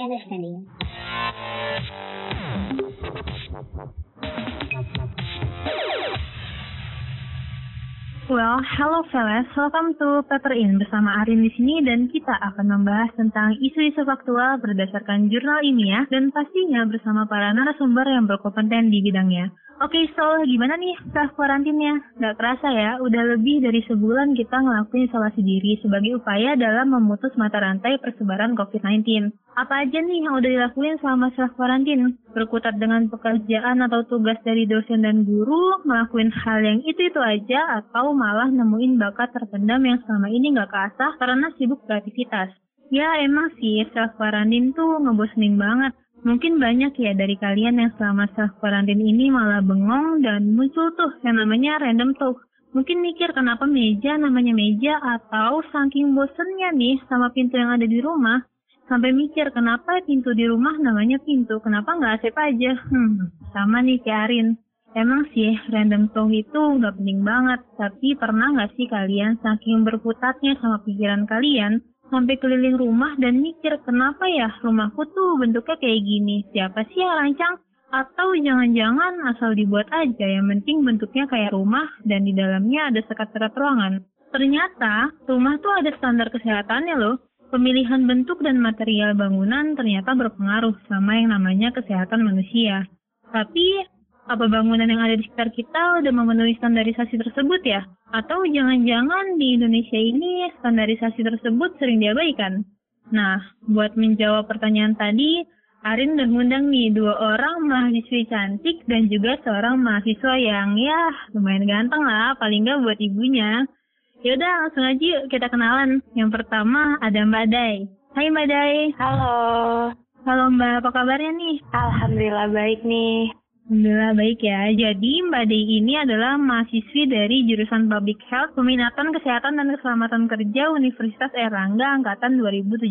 Well, hello fellas, welcome to Paper In bersama Arin di sini dan kita akan membahas tentang isu-isu faktual berdasarkan jurnal ilmiah dan pastinya bersama para narasumber yang berkompeten di bidangnya. Oke, okay, so gimana nih self karantinnya? Gak kerasa ya, udah lebih dari sebulan kita ngelakuin isolasi diri sebagai upaya dalam memutus mata rantai persebaran COVID-19. Apa aja nih yang udah dilakuin selama self karantin? Berkutat dengan pekerjaan atau tugas dari dosen dan guru, ngelakuin hal yang itu-itu aja, atau malah nemuin bakat terpendam yang selama ini gak keasah karena sibuk beraktivitas. Ya emang sih self karantin tuh ngebosenin banget Mungkin banyak ya dari kalian yang selama self quarantine ini malah bengong dan muncul tuh yang namanya random talk. Mungkin mikir kenapa meja namanya meja atau saking bosennya nih sama pintu yang ada di rumah. Sampai mikir kenapa pintu di rumah namanya pintu, kenapa nggak asep aja? Hmm, sama nih kayak Arin. Emang sih random talk itu nggak penting banget, tapi pernah nggak sih kalian saking berputatnya sama pikiran kalian, sampai keliling rumah dan mikir kenapa ya rumahku tuh bentuknya kayak gini. Siapa sih yang rancang? Atau jangan-jangan asal dibuat aja yang penting bentuknya kayak rumah dan di dalamnya ada sekat-sekat ruangan. Ternyata rumah tuh ada standar kesehatannya loh. Pemilihan bentuk dan material bangunan ternyata berpengaruh sama yang namanya kesehatan manusia. Tapi apa bangunan yang ada di sekitar kita udah memenuhi standarisasi tersebut ya? Atau jangan-jangan di Indonesia ini standarisasi tersebut sering diabaikan? Nah, buat menjawab pertanyaan tadi, Arin udah ngundang nih dua orang mahasiswi cantik dan juga seorang mahasiswa yang ya lumayan ganteng lah, paling nggak buat ibunya. Yaudah langsung aja yuk kita kenalan. Yang pertama ada Mbak Day. Hai Mbak Day. Halo. Halo Mbak, apa kabarnya nih? Alhamdulillah baik nih. Alhamdulillah baik ya. Jadi Mbak Dei ini adalah mahasiswi dari jurusan Public Health, Peminatan Kesehatan dan Keselamatan Kerja Universitas Erlangga Angkatan 2017.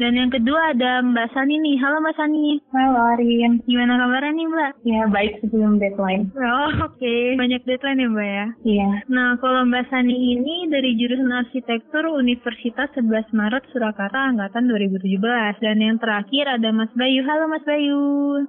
Dan yang kedua ada Mbak Sani nih. Halo Mbak Sani. Halo Arin. Gimana kabarnya nih Mbak? Ya baik sebelum deadline. Oh oke. Okay. Banyak deadline ya Mbak ya? Iya. Nah kalau Mbak Sani ini dari jurusan Arsitektur Universitas 11 Maret Surakarta Angkatan 2017. Dan yang terakhir ada Mas Bayu. Halo Mas Bayu.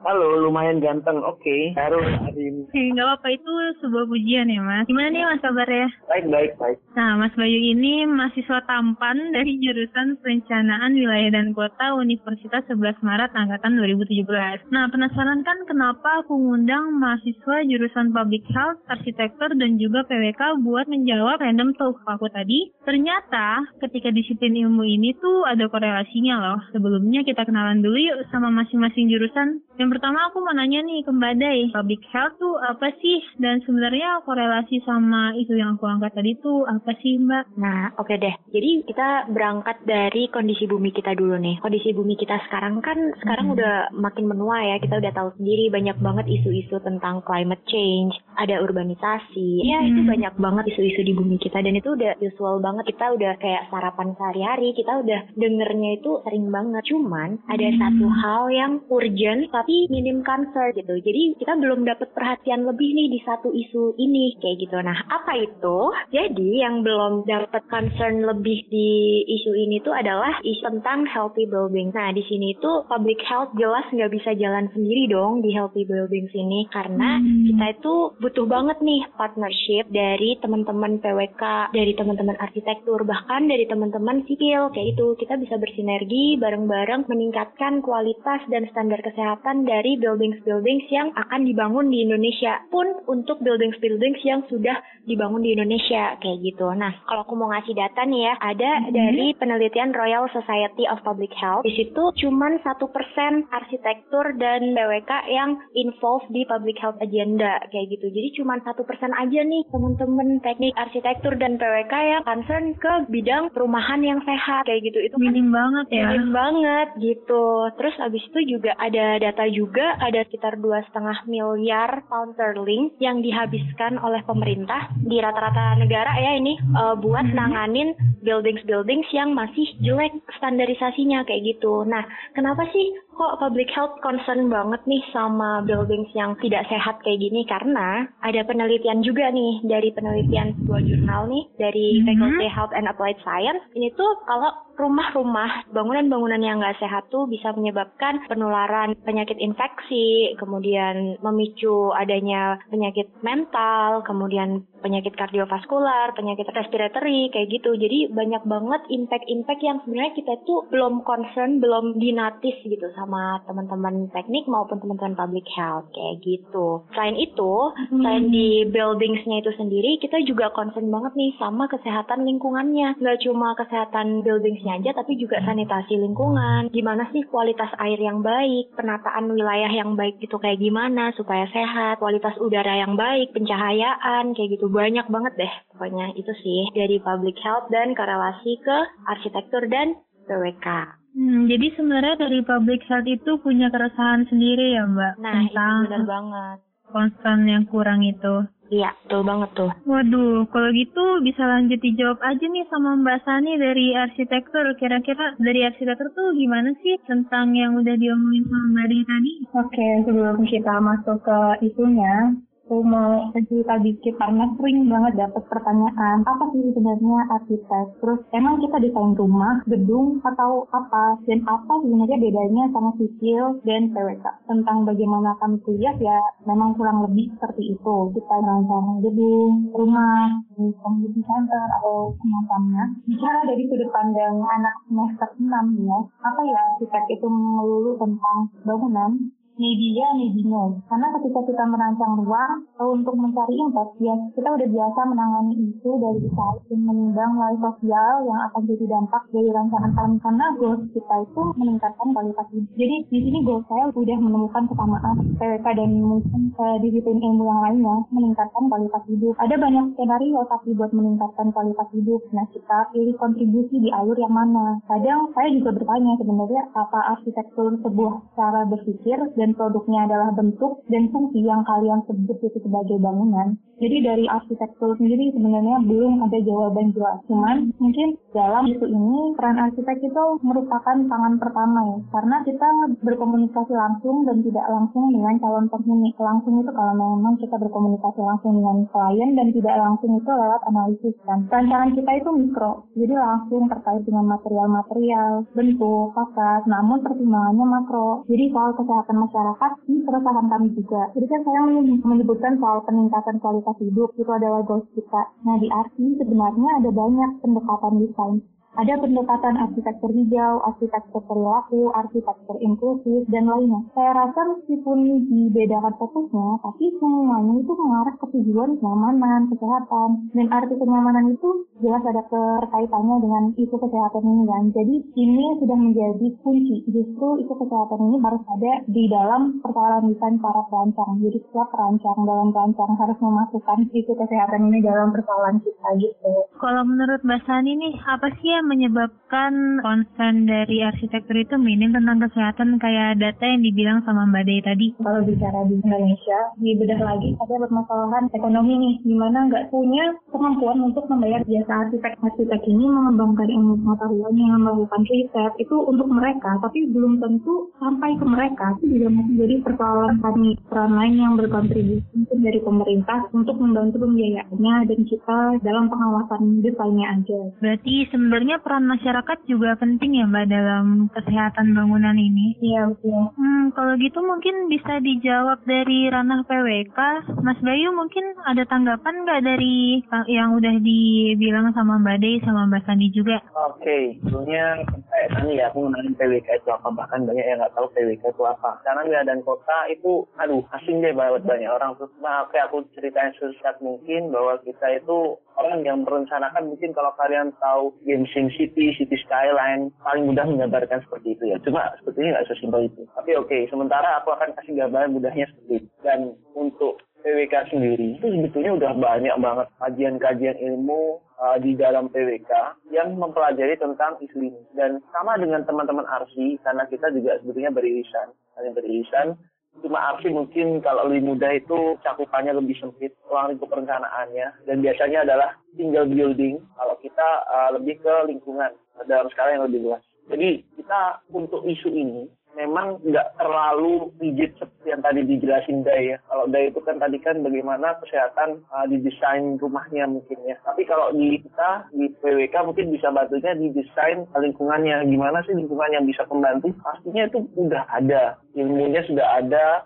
Halo, lumayan ganteng. Oke. Okay harus Arin. Nggak apa-apa itu sebuah pujian ya mas. Gimana nih mas kabarnya? Baik baik baik. Nah mas Bayu ini mahasiswa tampan dari jurusan Perencanaan Wilayah dan Kota Universitas 11 Maret angkatan 2017. Nah penasaran kan kenapa aku ngundang mahasiswa jurusan Public Health, Arsitektur dan juga PWK buat menjawab random talk aku tadi. Ternyata ketika disiplin ilmu ini tuh ada korelasinya loh. Sebelumnya kita kenalan dulu yuk sama masing-masing jurusan. Yang pertama aku mau nanya nih ke Mbak Day, public health tuh apa sih? Dan sebenarnya korelasi sama itu yang aku angkat tadi tuh apa sih Mbak? Nah oke okay deh, jadi kita berangkat dari kondisi bumi kita dulu nih. Kondisi bumi kita sekarang kan sekarang hmm. udah makin menua ya, kita udah tahu sendiri banyak banget isu-isu tentang climate change, ada urbanisasi, ya hmm. itu banyak banget isu-isu di bumi kita dan itu udah usual banget, kita udah kayak sarapan sehari-hari, kita udah dengernya itu sering banget. Cuman ada hmm. satu hal yang urgent tapi minim cancer gitu, jadi kita belum dapat perhatian lebih nih di satu isu ini kayak gitu. Nah, apa itu? Jadi yang belum dapat concern lebih di isu ini tuh adalah isu tentang healthy building. Nah, di sini tuh public health jelas nggak bisa jalan sendiri dong di healthy building sini karena hmm. kita itu butuh banget nih partnership dari teman-teman PWK, dari teman-teman arsitektur, bahkan dari teman-teman sipil kayak itu. Kita bisa bersinergi bareng-bareng meningkatkan kualitas dan standar kesehatan dari buildings-buildings yang akan dibangun di Indonesia pun untuk buildings-buildings yang sudah dibangun di Indonesia kayak gitu. Nah, kalau aku mau ngasih data nih ya, ada mm-hmm. dari penelitian Royal Society of Public Health. Di situ cuman satu persen arsitektur dan BWK yang involved di public health agenda kayak gitu. Jadi cuma satu persen aja nih teman-teman teknik arsitektur dan PWK yang concern ke bidang perumahan yang sehat kayak gitu. Itu minim kan, banget ya. Minim banget gitu. Terus abis itu juga ada data juga ada sekitar dua setengah miliar pound sterling yang dihabiskan oleh pemerintah di rata-rata negara ya ini uh, buat mm-hmm. nanganin buildings-buildings yang masih jelek standarisasinya kayak gitu. Nah, kenapa sih kok public health concern banget nih sama buildings yang tidak sehat kayak gini karena ada penelitian juga nih dari penelitian sebuah jurnal nih dari mm -hmm. Faculty Health and Applied Science ini tuh kalau rumah-rumah bangunan-bangunan yang nggak sehat tuh bisa menyebabkan penularan penyakit infeksi, kemudian memicu adanya penyakit mental, kemudian penyakit kardiovaskular, penyakit respiratory kayak gitu. Jadi banyak banget impact-impact yang sebenarnya kita tuh belum concern, belum dinatis gitu sama teman-teman teknik maupun teman-teman public health kayak gitu. Selain itu, hmm. selain di buildingsnya itu sendiri, kita juga concern banget nih sama kesehatan lingkungannya. Nggak cuma kesehatan buildings aja tapi juga sanitasi lingkungan. Gimana sih kualitas air yang baik, penataan wilayah yang baik itu kayak gimana supaya sehat, kualitas udara yang baik, pencahayaan kayak gitu banyak banget deh. Pokoknya itu sih dari public health dan korelasi ke arsitektur dan PWK. Hmm, jadi sebenarnya dari public health itu punya keresahan sendiri ya Mbak? Nah, tentang itu benar banget. Konstan yang kurang itu. Iya, betul banget tuh. Waduh, kalau gitu bisa lanjut dijawab aja nih sama Mbak Sani dari arsitektur. Kira-kira dari arsitektur tuh gimana sih tentang yang udah diomongin sama Mbak Dini tadi? Oke, sebelum kita masuk ke itunya, aku mau cerita dikit karena sering banget dapat pertanyaan apa sih sebenarnya arsitek? Terus emang kita desain rumah gedung atau apa? Dan apa sebenarnya bedanya sama sipil dan PWK tentang bagaimana kami kuliah ya memang kurang lebih seperti itu. Kita merancang gedung rumah community center atau semacamnya. Bicara dari sudut pandang anak semester 6 ya apa ya arsitek itu melulu tentang bangunan media medium. Karena ketika kita merancang ruang untuk mencari impact, ya kita udah biasa menangani isu dari dan menimbang nilai sosial yang akan jadi dampak dari rancangan kami. Karena goals kita itu meningkatkan kualitas hidup. Jadi di sini goals saya udah menemukan kesamaan PWK dan mungkin uh, disiplin ilmu yang lainnya meningkatkan kualitas hidup. Ada banyak skenario tapi buat meningkatkan kualitas hidup. Nah kita pilih kontribusi di alur yang mana. Kadang saya juga bertanya sebenarnya apa arsitektur sebuah cara berpikir dan dan produknya adalah bentuk dan fungsi yang kalian sebut itu sebagai bangunan. Jadi dari arsitektur sendiri sebenarnya belum ada jawaban jelas. Cuman mungkin dalam isu ini peran arsitek itu merupakan tangan pertama ya. Karena kita berkomunikasi langsung dan tidak langsung dengan calon penghuni. Langsung itu kalau memang kita berkomunikasi langsung dengan klien dan tidak langsung itu lewat analisis kan. Rancangan kita itu mikro. Jadi langsung terkait dengan material-material, bentuk, fasad, namun pertimbangannya makro. Jadi soal kesehatan masyarakat masyarakat ini keresahan kami juga. Jadi kan saya menyebutkan soal peningkatan kualitas hidup itu adalah goals kita. Nah di arti sebenarnya ada banyak pendekatan desain ada pendekatan arsitektur hijau, arsitektur perilaku, arsitektur inklusif, dan lainnya. Saya rasa meskipun dibedakan fokusnya, tapi semuanya itu mengarah ke tujuan kenyamanan, kesehatan. Dan arti kenyamanan itu jelas ada keterkaitannya dengan isu kesehatan ini kan. Jadi ini sudah menjadi kunci. Justru isu kesehatan ini harus ada di dalam persoalan desain para perancang. Jadi setiap perancang dalam perancang harus memasukkan isu kesehatan ini dalam persoalan kita gitu. Kalau menurut Mbak Sani nih, apa sih yang menyebabkan konsen dari arsitektur itu minim tentang kesehatan kayak data yang dibilang sama Mbak Dei tadi? Kalau bicara di Indonesia, di bedah lagi ada permasalahan ekonomi nih, di mana nggak punya kemampuan untuk membayar jasa arsitek-arsitek ini mengembangkan ilmu pengetahuannya, melakukan riset, itu untuk mereka, tapi belum tentu sampai ke mereka. Itu juga masih jadi persoalan kami, peran lain yang berkontribusi mungkin dari pemerintah untuk membantu pembiayaannya dan kita dalam pengawasan desainnya aja. Berarti sebenarnya peran masyarakat juga penting ya Mbak dalam kesehatan bangunan ini. Iya betul. Hmm, kalau gitu mungkin bisa dijawab dari ranah PWK. Mas Bayu mungkin ada tanggapan nggak dari yang udah dibilang sama Mbak Dey sama Mbak Sandi juga? Oke, okay. sebelumnya kayak tadi ya aku mengenai PWK itu apa bahkan banyak yang nggak tahu PWK itu apa. Karena wilayah dan kota itu, aduh asing deh buat banyak orang. Terus nah, oke aku ceritain sesat mungkin bahwa kita itu orang yang merencanakan mungkin kalau kalian tahu game Sim City, City Skyline, paling mudah menggambarkan seperti itu ya. Cuma sepertinya nggak sesimpel itu. Tapi oke, okay, sementara aku akan kasih gambaran mudahnya seperti itu. Dan untuk PWK sendiri itu sebetulnya udah banyak banget kajian-kajian ilmu uh, di dalam PWK yang mempelajari tentang isu ini. Dan sama dengan teman-teman Arsi, karena kita juga sebetulnya beririsan, hanya beririsan, cuma arsi mungkin kalau lebih mudah itu cakupannya lebih sempit ruang lingkup perencanaannya dan biasanya adalah single building kalau kita uh, lebih ke lingkungan dalam skala yang lebih luas. Jadi kita untuk isu ini memang nggak terlalu rigid yang tadi dijelasin Day ya. Kalau Day itu kan tadi kan bagaimana kesehatan uh, didesain rumahnya mungkin ya. Tapi kalau di kita di PWK mungkin bisa bantunya didesain lingkungannya. Gimana sih lingkungan yang bisa membantu? Pastinya itu udah ada, ilmunya sudah ada,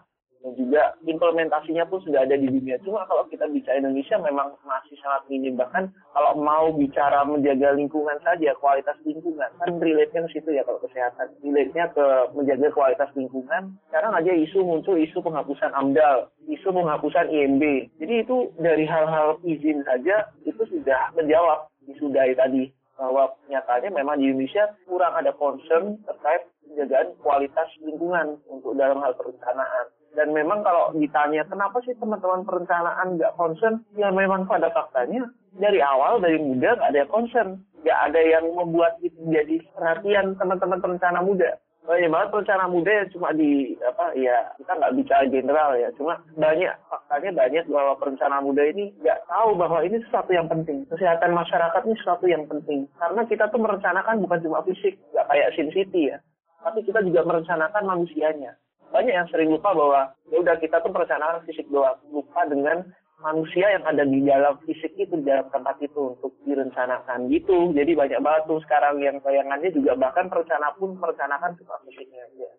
juga implementasinya pun sudah ada di dunia. Cuma kalau kita bicara Indonesia memang masih sangat minim. Bahkan kalau mau bicara menjaga lingkungan saja, kualitas lingkungan, kan relate-nya ke situ ya kalau kesehatan. Relate-nya ke menjaga kualitas lingkungan. Sekarang aja isu muncul isu penghapusan AMDAL, isu penghapusan IMB. Jadi itu dari hal-hal izin saja itu sudah menjawab isu dari tadi bahwa nyatanya memang di Indonesia kurang ada concern terkait penjagaan kualitas lingkungan untuk dalam hal perencanaan dan memang kalau ditanya kenapa sih teman-teman perencanaan nggak concern, ya memang pada faktanya dari awal dari muda nggak ada concern, nggak ada yang membuat itu jadi perhatian teman-teman perencana muda. Banyak banget perencana muda yang cuma di apa ya kita nggak bicara general ya, cuma banyak faktanya banyak bahwa perencana muda ini nggak tahu bahwa ini sesuatu yang penting. Kesehatan masyarakat ini sesuatu yang penting. Karena kita tuh merencanakan bukan cuma fisik, nggak kayak Sin City ya, tapi kita juga merencanakan manusianya banyak yang sering lupa bahwa ya udah kita tuh perencanaan fisik doang. Lupa dengan manusia yang ada di dalam fisik itu di dalam tempat itu untuk direncanakan gitu. Jadi banyak banget tuh sekarang yang bayangannya juga bahkan perencana pun merencanakan cuma fisiknya aja.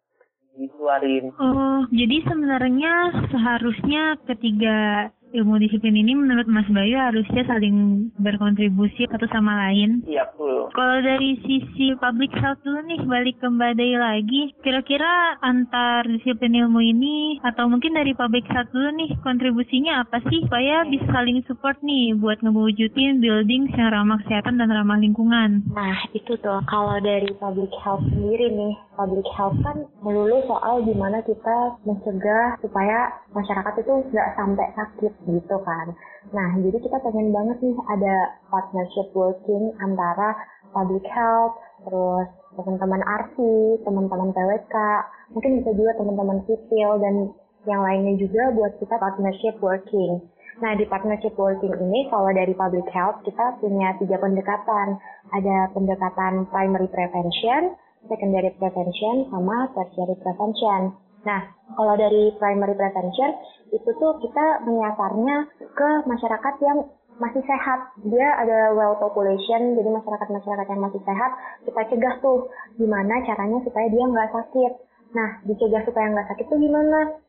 Dikeluarin. Oh, jadi sebenarnya seharusnya ketiga ilmu disiplin ini menurut Mas Bayu harusnya saling berkontribusi satu sama lain. Iya, betul. Kalau dari sisi public health dulu nih, balik ke Mbak Day lagi, kira-kira antar disiplin ilmu ini, atau mungkin dari public health dulu nih, kontribusinya apa sih supaya bisa saling support nih buat ngewujudin building yang ramah kesehatan dan ramah lingkungan? Nah, itu tuh, kalau dari public health sendiri nih, public health kan melulu soal gimana kita mencegah supaya masyarakat itu nggak sampai sakit gitu kan. Nah, jadi kita pengen banget nih ada partnership working antara public health, terus teman-teman RC, teman-teman PWK, mungkin bisa juga teman-teman sipil dan yang lainnya juga buat kita partnership working. Nah, di partnership working ini, kalau dari public health, kita punya tiga pendekatan. Ada pendekatan primary prevention, secondary prevention, sama tertiary prevention. Nah, kalau dari primary prevention, itu tuh kita menyasarnya ke masyarakat yang masih sehat. Dia ada well population, jadi masyarakat-masyarakat yang masih sehat, kita cegah tuh gimana caranya supaya dia nggak sakit. Nah, dicegah supaya nggak sakit tuh gimana?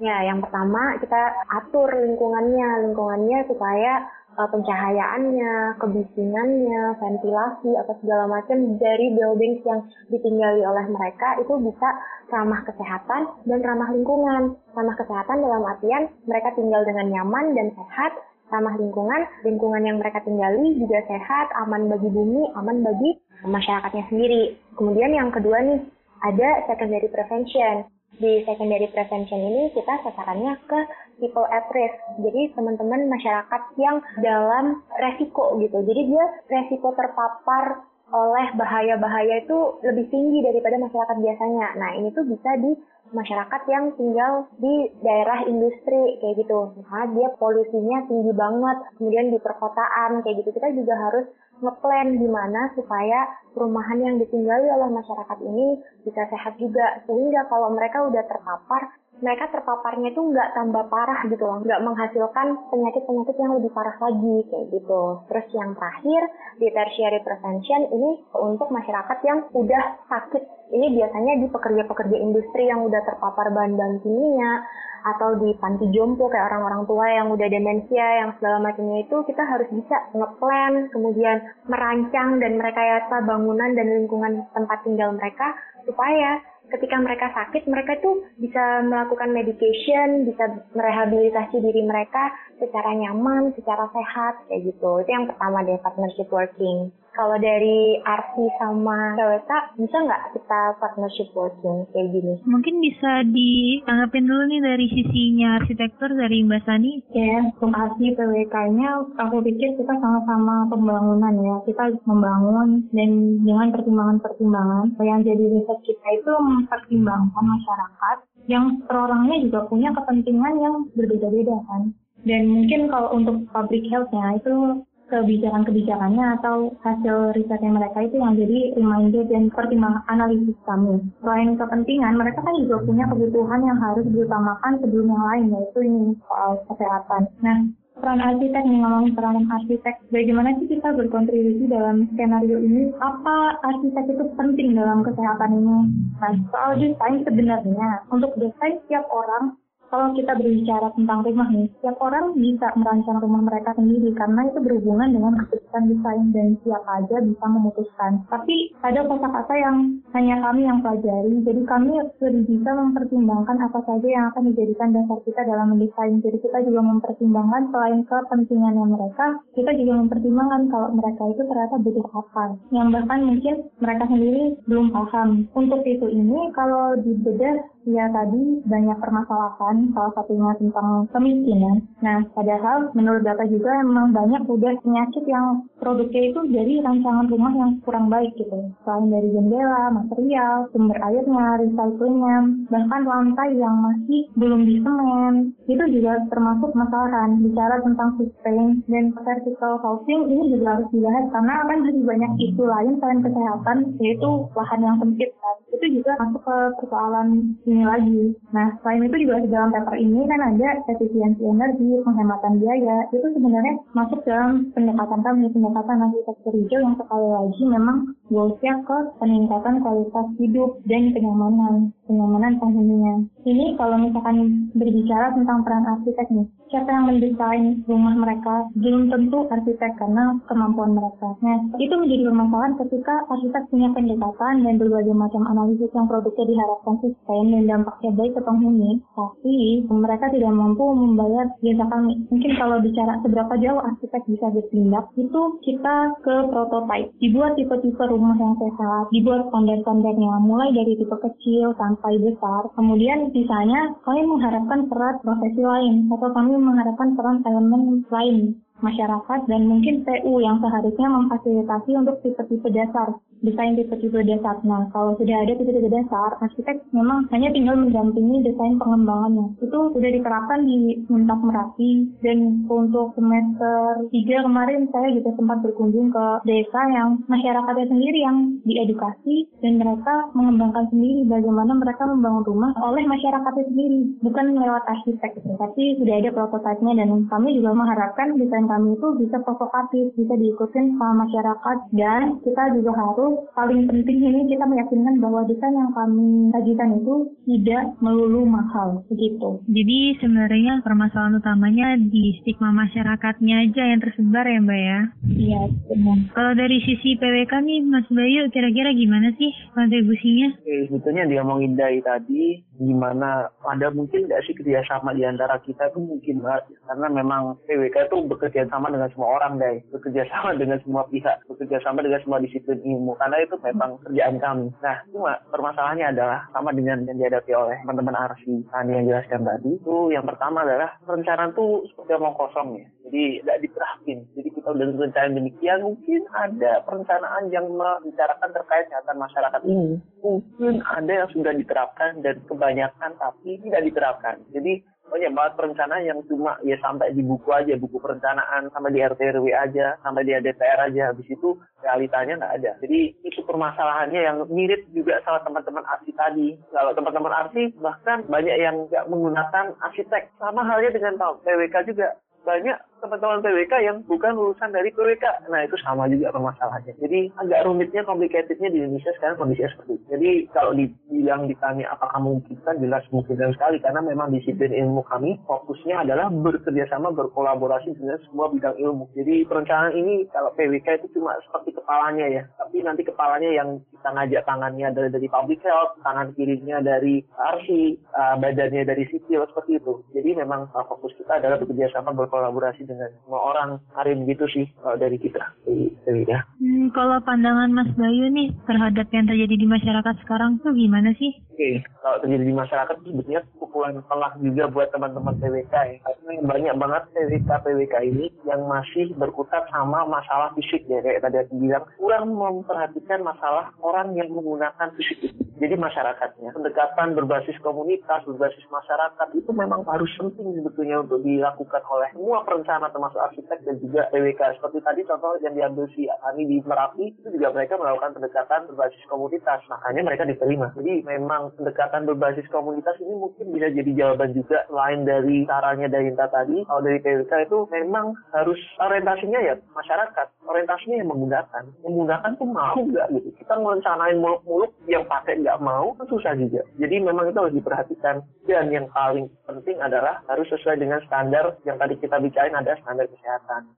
Ya, yang pertama kita atur lingkungannya, lingkungannya supaya uh, pencahayaannya, kebisingannya, ventilasi atau segala macam dari buildings yang ditinggali oleh mereka itu bisa ramah kesehatan dan ramah lingkungan. Ramah kesehatan dalam artian mereka tinggal dengan nyaman dan sehat, ramah lingkungan, lingkungan yang mereka tinggali juga sehat, aman bagi bumi, aman bagi masyarakatnya sendiri. Kemudian yang kedua nih, ada secondary prevention. Di secondary prevention ini kita sasarannya ke people at risk. Jadi teman-teman masyarakat yang dalam resiko gitu. Jadi dia resiko terpapar oleh bahaya-bahaya itu lebih tinggi daripada masyarakat biasanya. Nah, ini tuh bisa di masyarakat yang tinggal di daerah industri kayak gitu. Nah, dia polusinya tinggi banget, kemudian di perkotaan kayak gitu. Kita juga harus ngeplan gimana supaya perumahan yang ditinggali oleh masyarakat ini bisa sehat juga. Sehingga kalau mereka udah terpapar, mereka terpaparnya itu nggak tambah parah gitu loh, nggak menghasilkan penyakit-penyakit yang lebih parah lagi kayak gitu. Terus yang terakhir di tertiary prevention ini untuk masyarakat yang udah sakit. Ini biasanya di pekerja-pekerja industri yang udah terpapar bahan-bahan kimia atau di panti jompo kayak orang-orang tua yang udah demensia yang segala macamnya itu kita harus bisa ngeplan kemudian merancang dan merekayasa bangunan dan lingkungan tempat tinggal mereka supaya ketika mereka sakit, mereka tuh bisa melakukan medication, bisa merehabilitasi diri mereka secara nyaman, secara sehat, kayak gitu. Itu yang pertama dari partnership working. Kalau dari RC sama PWK, bisa nggak kita partnership working kayak gini? Mungkin bisa ditanggapin dulu nih dari sisinya arsitektur dari Mbak Sani. Ya, untuk RC PWK-nya, aku pikir kita sama-sama pembangunan ya. Kita membangun dan dengan pertimbangan-pertimbangan. Yang jadi riset kita itu mempertimbangkan masyarakat yang perorangnya juga punya kepentingan yang berbeda-beda kan. Dan mungkin kalau untuk public health-nya itu kebijakan-kebijakannya atau hasil risetnya mereka itu yang jadi reminder dan pertimbangan analisis kami. Selain kepentingan, mereka kan juga punya kebutuhan yang harus diutamakan sebelum yang lain, yaitu ini soal kesehatan. Nah, peran arsitek nih ngomongin peran arsitek bagaimana sih kita berkontribusi dalam skenario ini apa arsitek itu penting dalam kesehatan ini nah soal desain sebenarnya untuk desain setiap orang kalau kita berbicara tentang rumah nih, setiap orang bisa merancang rumah mereka sendiri karena itu berhubungan dengan keputusan desain dan siapa aja bisa memutuskan. Tapi ada kata-kata yang hanya kami yang pelajari, jadi kami lebih bisa mempertimbangkan apa saja yang akan dijadikan dasar kita dalam mendesain. Jadi kita juga mempertimbangkan selain kepentingannya mereka, kita juga mempertimbangkan kalau mereka itu ternyata butuh apa, yang bahkan mungkin mereka sendiri belum paham. Untuk itu ini kalau dibedah Ya tadi banyak permasalahan, salah satunya tentang kemiskinan. Nah, padahal menurut data juga memang banyak udah penyakit yang produknya itu dari rancangan rumah yang kurang baik gitu. Selain dari jendela, material, sumber airnya, recyclingnya, bahkan lantai yang masih belum disemen, itu juga termasuk masalahan. Bicara tentang sustain dan vertical housing ini juga harus dibahas karena kan masih banyak isu lain selain kesehatan, yaitu lahan yang sempit. Kan. Itu juga masuk ke persoalan ini lagi. Nah, selain itu juga di dalam paper ini kan ada efisiensi energi, penghematan biaya. Itu sebenarnya masuk dalam pendekatan kami, pendekatan arsitektur hijau yang sekali lagi memang goalsnya ke peningkatan kualitas hidup dan kenyamanan, kenyamanan penghuninya. Ini kalau misalkan berbicara tentang peran arsitek nih, siapa yang mendesain rumah mereka belum tentu arsitek karena kemampuan mereka. Nah, itu menjadi permasalahan ketika arsitek punya pendekatan dan berbagai macam analisis yang produknya diharapkan sustain dan dampaknya baik ke penghuni, tapi mereka tidak mampu membayar jasa kami. Mungkin kalau bicara seberapa jauh arsitek bisa bertindak, itu kita ke prototype. Dibuat tipe-tipe rumah yang sehat, dibuat standar-standarnya, mulai dari tipe kecil sampai besar. Kemudian sisanya kami mengharapkan peran profesi lain, atau kami mengharapkan peran elemen lain masyarakat dan mungkin PU yang seharusnya memfasilitasi untuk tipe-tipe dasar desain tipe-tipe dasar. Nah, kalau sudah ada tipe-tipe dasar, arsitek memang hanya tinggal mendampingi desain pengembangannya. Itu sudah diterapkan di Muntak Merapi dan untuk semester 3 kemarin saya juga sempat berkunjung ke desa yang masyarakatnya sendiri yang diedukasi dan mereka mengembangkan sendiri bagaimana mereka membangun rumah oleh masyarakatnya sendiri, bukan lewat arsitek. Tapi sudah ada prototipenya dan kami juga mengharapkan desain kami itu bisa provokatif, bisa diikutin sama masyarakat dan kita juga harus paling penting ini kita meyakinkan bahwa desain yang kami sajikan itu tidak melulu mahal begitu. Jadi sebenarnya permasalahan utamanya di stigma masyarakatnya aja yang tersebar ya Mbak ya? Iya benar. Kalau dari sisi PWK nih Mas Bayu kira-kira gimana sih kontribusinya? Oke, sebetulnya dia ngomongin dari tadi gimana ada mungkin nggak sih kerjasama di antara kita itu mungkin banget karena memang PWK itu bekerja sama dengan semua orang deh bekerja sama dengan semua pihak bekerja sama dengan semua disiplin ilmu karena itu memang kerjaan kami. Nah, cuma permasalahannya adalah sama dengan yang dihadapi oleh teman-teman Arsi Tani yang jelaskan tadi. Itu yang pertama adalah perencanaan tuh seperti omong kosong ya. Jadi tidak diterapin. Jadi kita udah rencana demikian, mungkin ada perencanaan yang membicarakan terkait kesehatan masyarakat ini. Mungkin ada yang sudah diterapkan dan kebanyakan tapi tidak diterapkan. Jadi banyak banget perencanaan yang cuma ya sampai di buku aja, buku perencanaan, sampai di RT RW aja, sampai di DPR aja. Habis itu realitanya nggak ada. Jadi itu permasalahannya yang mirip juga sama teman-teman arsi tadi. Kalau teman-teman arsi bahkan banyak yang nggak menggunakan arsitek. Sama halnya dengan PWK juga banyak teman-teman PWK yang bukan lulusan dari PWK. Nah itu sama juga permasalahannya. Jadi agak rumitnya, complicatednya di Indonesia sekarang kondisinya seperti itu. Jadi kalau dibilang ditanya apakah memungkinkan, jelas mungkin sekali karena memang disiplin ilmu kami fokusnya adalah bekerja sama, berkolaborasi dengan semua bidang ilmu. Jadi perencanaan ini kalau PWK itu cuma seperti kepalanya ya, tapi nanti kepalanya yang kita ngajak tangannya dari dari public health, tangan kirinya dari RC, uh, badannya dari sipil seperti itu. Jadi memang uh, fokus kita adalah bekerja sama, berkolaborasi dengan semua orang. Arin gitu sih kalau dari kita. Dari Hmm, kalau pandangan Mas Bayu nih terhadap yang terjadi di masyarakat sekarang tuh gimana sih? Oke, kalau terjadi di masyarakat itu sebetulnya pukulan telak juga buat teman-teman PWK ya. Karena banyak banget PWK PWK ini yang masih berkutat sama masalah fisik ya kayak tadi aku bilang kurang memperhatikan masalah orang yang menggunakan fisik itu. Jadi masyarakatnya pendekatan berbasis komunitas, berbasis masyarakat itu memang harus penting sebetulnya untuk dilakukan oleh semua perencana termasuk arsitek dan juga PWK. Seperti tadi contoh yang diambil si Ani di Merapi itu juga mereka melakukan pendekatan berbasis komunitas. Makanya mereka diterima. Jadi memang pendekatan berbasis komunitas ini mungkin bisa jadi jawaban juga selain dari caranya dari Inta tadi. Kalau dari PWK itu memang harus orientasinya ya masyarakat. Orientasinya yang menggunakan. Yang menggunakan tuh mau nggak gitu. Kita merencanain muluk-muluk yang pakai nggak mau kan susah juga. Jadi memang itu harus diperhatikan. Dan yang paling penting adalah harus sesuai dengan standar yang tadi kita bicarain ada standar kesehatan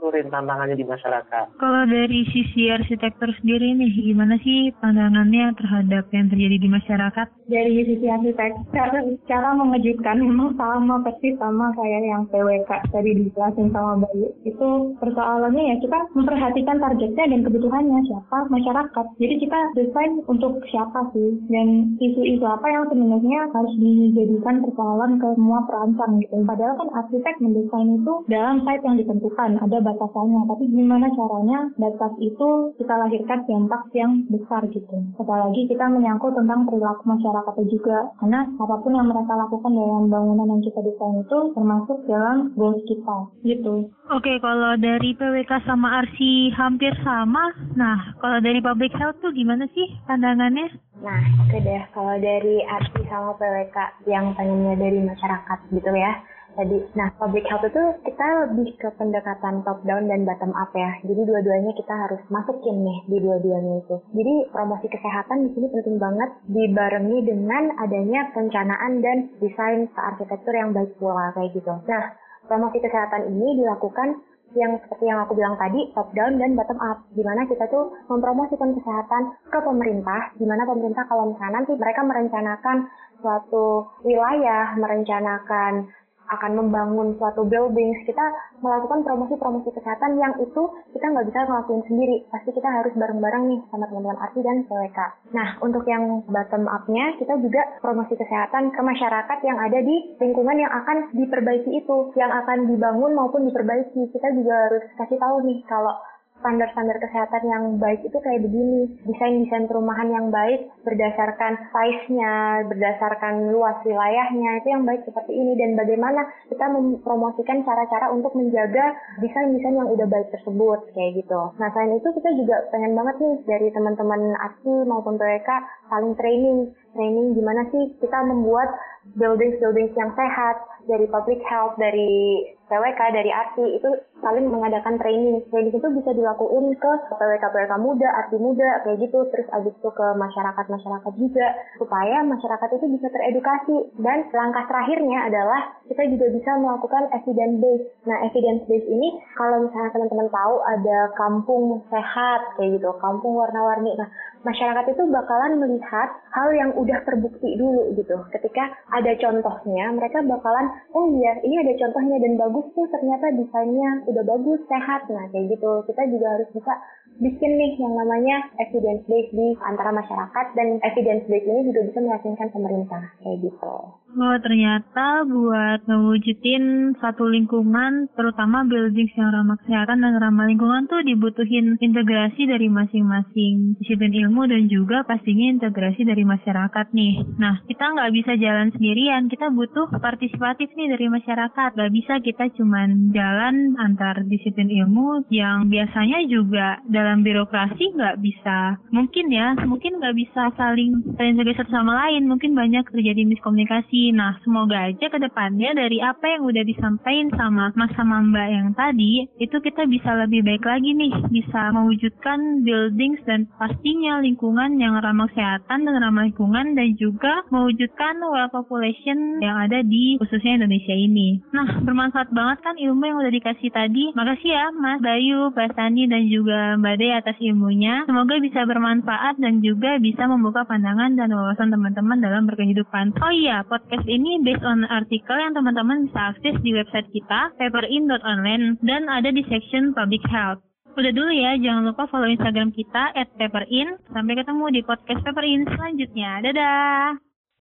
turin tantangannya di masyarakat. Kalau dari sisi arsitektur sendiri nih, gimana sih pandangannya terhadap yang terjadi di masyarakat? Dari sisi arsitek, cara, cara mengejutkan memang sama persis sama kayak yang PWK tadi dijelasin sama Bayu. Itu persoalannya ya kita memperhatikan targetnya dan kebutuhannya siapa masyarakat. Jadi kita desain untuk siapa sih dan isu-isu apa yang sebenarnya harus dijadikan persoalan ke semua perancang gitu. Padahal kan arsitek mendesain itu dalam site yang ditentukan, ada batasannya tapi gimana caranya batas itu kita lahirkan dampak yang besar gitu apalagi kita menyangkut tentang perilaku masyarakat juga karena apa pun yang mereka lakukan dalam bangunan yang kita desain itu termasuk dalam goals kita gitu Oke, kalau dari PWK sama RC hampir sama. Nah, kalau dari public health tuh gimana sih pandangannya? Nah, oke deh. Kalau dari RC sama PWK yang pengennya dari masyarakat gitu ya tadi. Nah, public health itu kita lebih ke pendekatan top down dan bottom up ya. Jadi dua-duanya kita harus masukin nih di dua-duanya itu. Jadi promosi kesehatan di sini penting banget dibarengi dengan adanya perencanaan dan desain arsitektur yang baik pula kayak gitu. Nah, promosi kesehatan ini dilakukan yang seperti yang aku bilang tadi top down dan bottom up di mana kita tuh mempromosikan kesehatan ke pemerintah di mana pemerintah kalau misalnya nanti mereka merencanakan suatu wilayah merencanakan akan membangun suatu building, kita melakukan promosi-promosi kesehatan yang itu kita nggak bisa ngelakuin sendiri. Pasti kita harus bareng-bareng nih sama teman-teman arti dan PWK. Nah, untuk yang bottom up-nya, kita juga promosi kesehatan ke masyarakat yang ada di lingkungan yang akan diperbaiki itu, yang akan dibangun maupun diperbaiki. Kita juga harus kasih tahu nih kalau standar-standar kesehatan yang baik itu kayak begini. Desain-desain perumahan yang baik berdasarkan size-nya, berdasarkan luas wilayahnya, itu yang baik seperti ini. Dan bagaimana kita mempromosikan cara-cara untuk menjaga desain-desain yang udah baik tersebut, kayak gitu. Nah, selain itu kita juga pengen banget nih dari teman-teman ASI maupun PWK saling training. Training gimana sih kita membuat buildings-buildings yang sehat, dari public health, dari PWK, dari ARTI, itu saling mengadakan training. Training itu bisa dilakuin ke PWK-PWK muda, ARTI muda, kayak gitu. Terus abis itu ke masyarakat-masyarakat juga, supaya masyarakat itu bisa teredukasi. Dan langkah terakhirnya adalah kita juga bisa melakukan evidence base. Nah, evidence base ini, kalau misalnya teman-teman tahu ada kampung sehat, kayak gitu, kampung warna-warni. Nah, masyarakat itu bakalan melihat hal yang udah terbukti dulu gitu. Ketika ada contohnya, mereka bakalan, oh iya, ini ada contohnya dan bagus tuh ternyata desainnya udah bagus, sehat. Nah, kayak gitu. Kita juga harus bisa bikin nih yang namanya evidence base di antara masyarakat dan evidence base ini juga bisa meyakinkan pemerintah kayak gitu. Oh ternyata buat mewujudin satu lingkungan, terutama buildings yang ramah kesehatan dan ramah lingkungan tuh dibutuhin integrasi dari masing-masing disiplin ilmu dan juga pastinya integrasi dari masyarakat nih. Nah kita nggak bisa jalan sendirian, kita butuh partisipatif nih dari masyarakat. Gak bisa kita cuman jalan antar disiplin ilmu yang biasanya juga birokrasi nggak bisa. Mungkin ya, mungkin nggak bisa saling terintegrasi satu sama lain. Mungkin banyak terjadi miskomunikasi Nah, semoga aja ke depannya dari apa yang udah disampaikan sama Mas sama Mbak yang tadi, itu kita bisa lebih baik lagi nih, bisa mewujudkan buildings dan pastinya lingkungan yang ramah kesehatan dan ramah lingkungan dan juga mewujudkan well population yang ada di khususnya Indonesia ini. Nah, bermanfaat banget kan ilmu yang udah dikasih tadi. Makasih ya Mas Bayu, Mbak Sani, dan juga Mbak De atas ilmunya. Semoga bisa bermanfaat dan juga bisa membuka pandangan dan wawasan teman-teman dalam berkehidupan. Oh iya, podcast podcast ini based on artikel yang teman-teman bisa akses di website kita, paperin.online, dan ada di section public health. Udah dulu ya, jangan lupa follow Instagram kita at paperin. Sampai ketemu di podcast paperin selanjutnya. Dadah!